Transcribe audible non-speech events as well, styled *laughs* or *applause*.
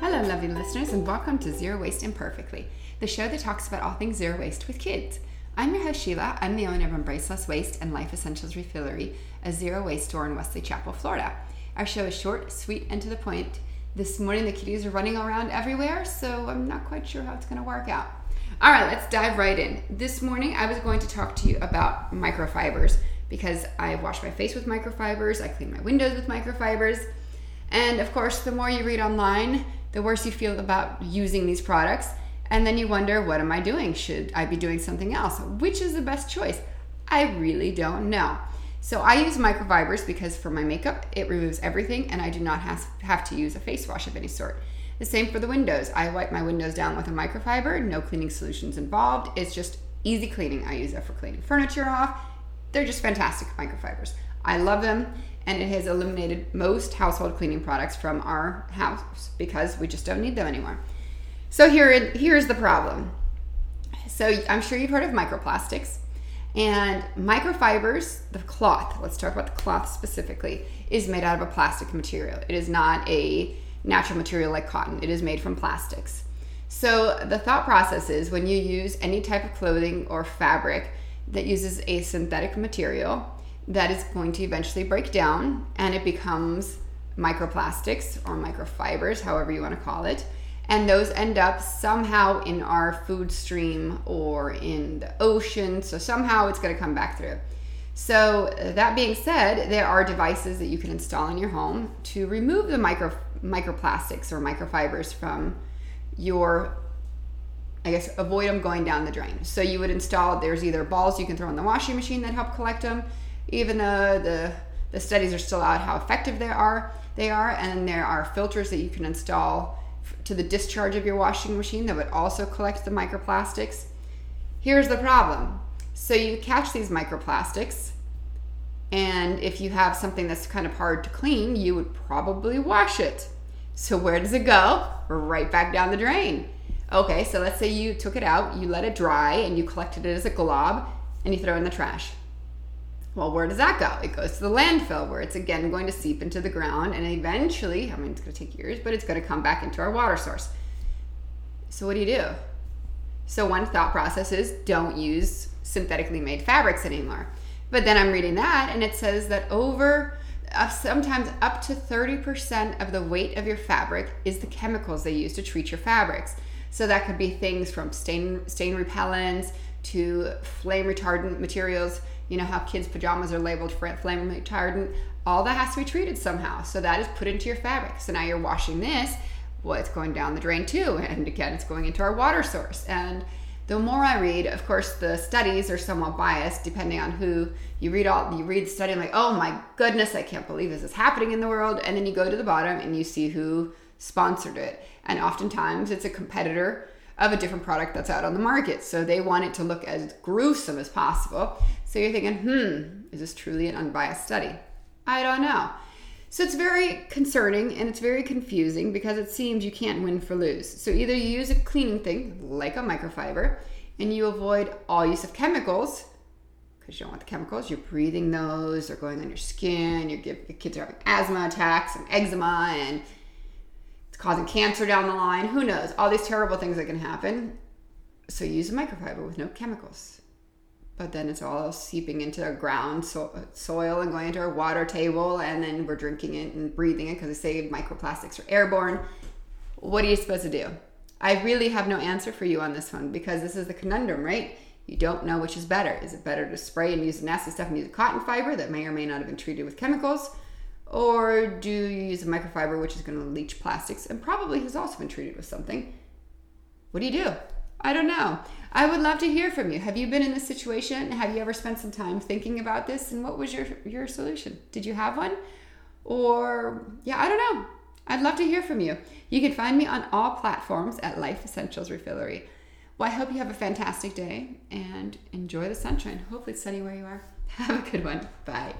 Hello, lovely listeners, and welcome to Zero Waste Imperfectly, the show that talks about all things zero waste with kids. I'm your host, Sheila. I'm the owner of Embrace Less Waste and Life Essentials Refillery, a zero waste store in Wesley Chapel, Florida. Our show is short, sweet, and to the point. This morning, the kitties are running around everywhere, so I'm not quite sure how it's going to work out. All right, let's dive right in. This morning, I was going to talk to you about microfibers because I wash my face with microfibers, I clean my windows with microfibers. And of course, the more you read online, the worse you feel about using these products. And then you wonder, what am I doing? Should I be doing something else? Which is the best choice? I really don't know. So I use microfibers because for my makeup, it removes everything and I do not have, to use a face wash of any sort. The same for the windows. I wipe my windows down with a microfiber, no cleaning solutions involved. It's just easy cleaning. I use it for cleaning furniture off. They're just fantastic microfibers. I love them and it has eliminated most household cleaning products from our house because we just don't need them anymore. So here, here's the problem. So I'm sure you've heard of microplastics. And microfibers, the cloth, let's talk about the cloth specifically, is made out of a plastic material. It is not a natural material like cotton, it is made from plastics. So the thought process is when you use any type of clothing or fabric that uses a synthetic material, that is going to eventually break down and it becomes microplastics or microfibers, however you want to call it. And those end up somehow in our food stream or in the ocean. So somehow it's going to come back through. So, uh, that being said, there are devices that you can install in your home to remove the micro microplastics or microfibers from your I guess avoid them going down the drain. So you would install there's either balls you can throw in the washing machine that help collect them even though the the studies are still out how effective they are they are and there are filters that you can install to the discharge of your washing machine that would also collect the microplastics. Here's the problem. So you catch these microplastics and if you have something that's kind of hard to clean you would probably wash it. So where does it go? Right back down the drain. Okay so let's say you took it out you let it dry and you collected it as a glob and you throw it in the trash well, where does that go? It goes to the landfill where it's again going to seep into the ground and eventually, I mean, it's going to take years, but it's going to come back into our water source. So, what do you do? So, one thought process is don't use synthetically made fabrics anymore. But then I'm reading that and it says that over uh, sometimes up to 30% of the weight of your fabric is the chemicals they use to treat your fabrics. So that could be things from stain stain repellents to flame retardant materials you know how kids' pajamas are labeled for flame retardant. All that has to be treated somehow. So that is put into your fabric. So now you're washing this. Well, it's going down the drain too. *laughs* And again, it's going into our water source. And the more I read, of course, the studies are somewhat biased depending on who you read. All you read the study, and like, oh my goodness, I can't believe this is happening in the world. And then you go to the bottom and you see who sponsored it, and oftentimes it's a competitor of a different product that's out on the market. So they want it to look as gruesome as possible. So you're thinking, hmm, is this truly an unbiased study? I don't know. So it's very concerning and it's very confusing because it seems you can't win for lose. So either you use a cleaning thing like a microfiber and you avoid all use of chemicals because you don't want the chemicals. You're breathing those, they're going on your skin. you're Your, kids are having asthma attacks and eczema and causing cancer down the line. Who knows? All these terrible things that can happen. So use a microfiber with no chemicals. But then it's all seeping into our ground so- uh, soil and going into our water table, and then we're drinking it and breathing it because they say microplastics are airborne. What are you supposed to do? I really have no answer for you on this one because this is the conundrum, right? You don't know which is better. Is it better to spray and use nasty stuff and use cotton fiber that may or may not have been treated with chemicals? Or do you use a microfiber, which is going to leach plastics and probably has also been treated with something? What do you do? I don't know. I would love to hear from you. Have you been in this situation? Have you ever spent some time thinking about this? And what was your, your solution? Did you have one? Or, yeah, I don't know. I'd love to hear from you. You can find me on all platforms at Life Essentials Refillery. Well, I hope you have a fantastic day and enjoy the sunshine. Hopefully, it's sunny where you are. *laughs* Have a good one. Bye.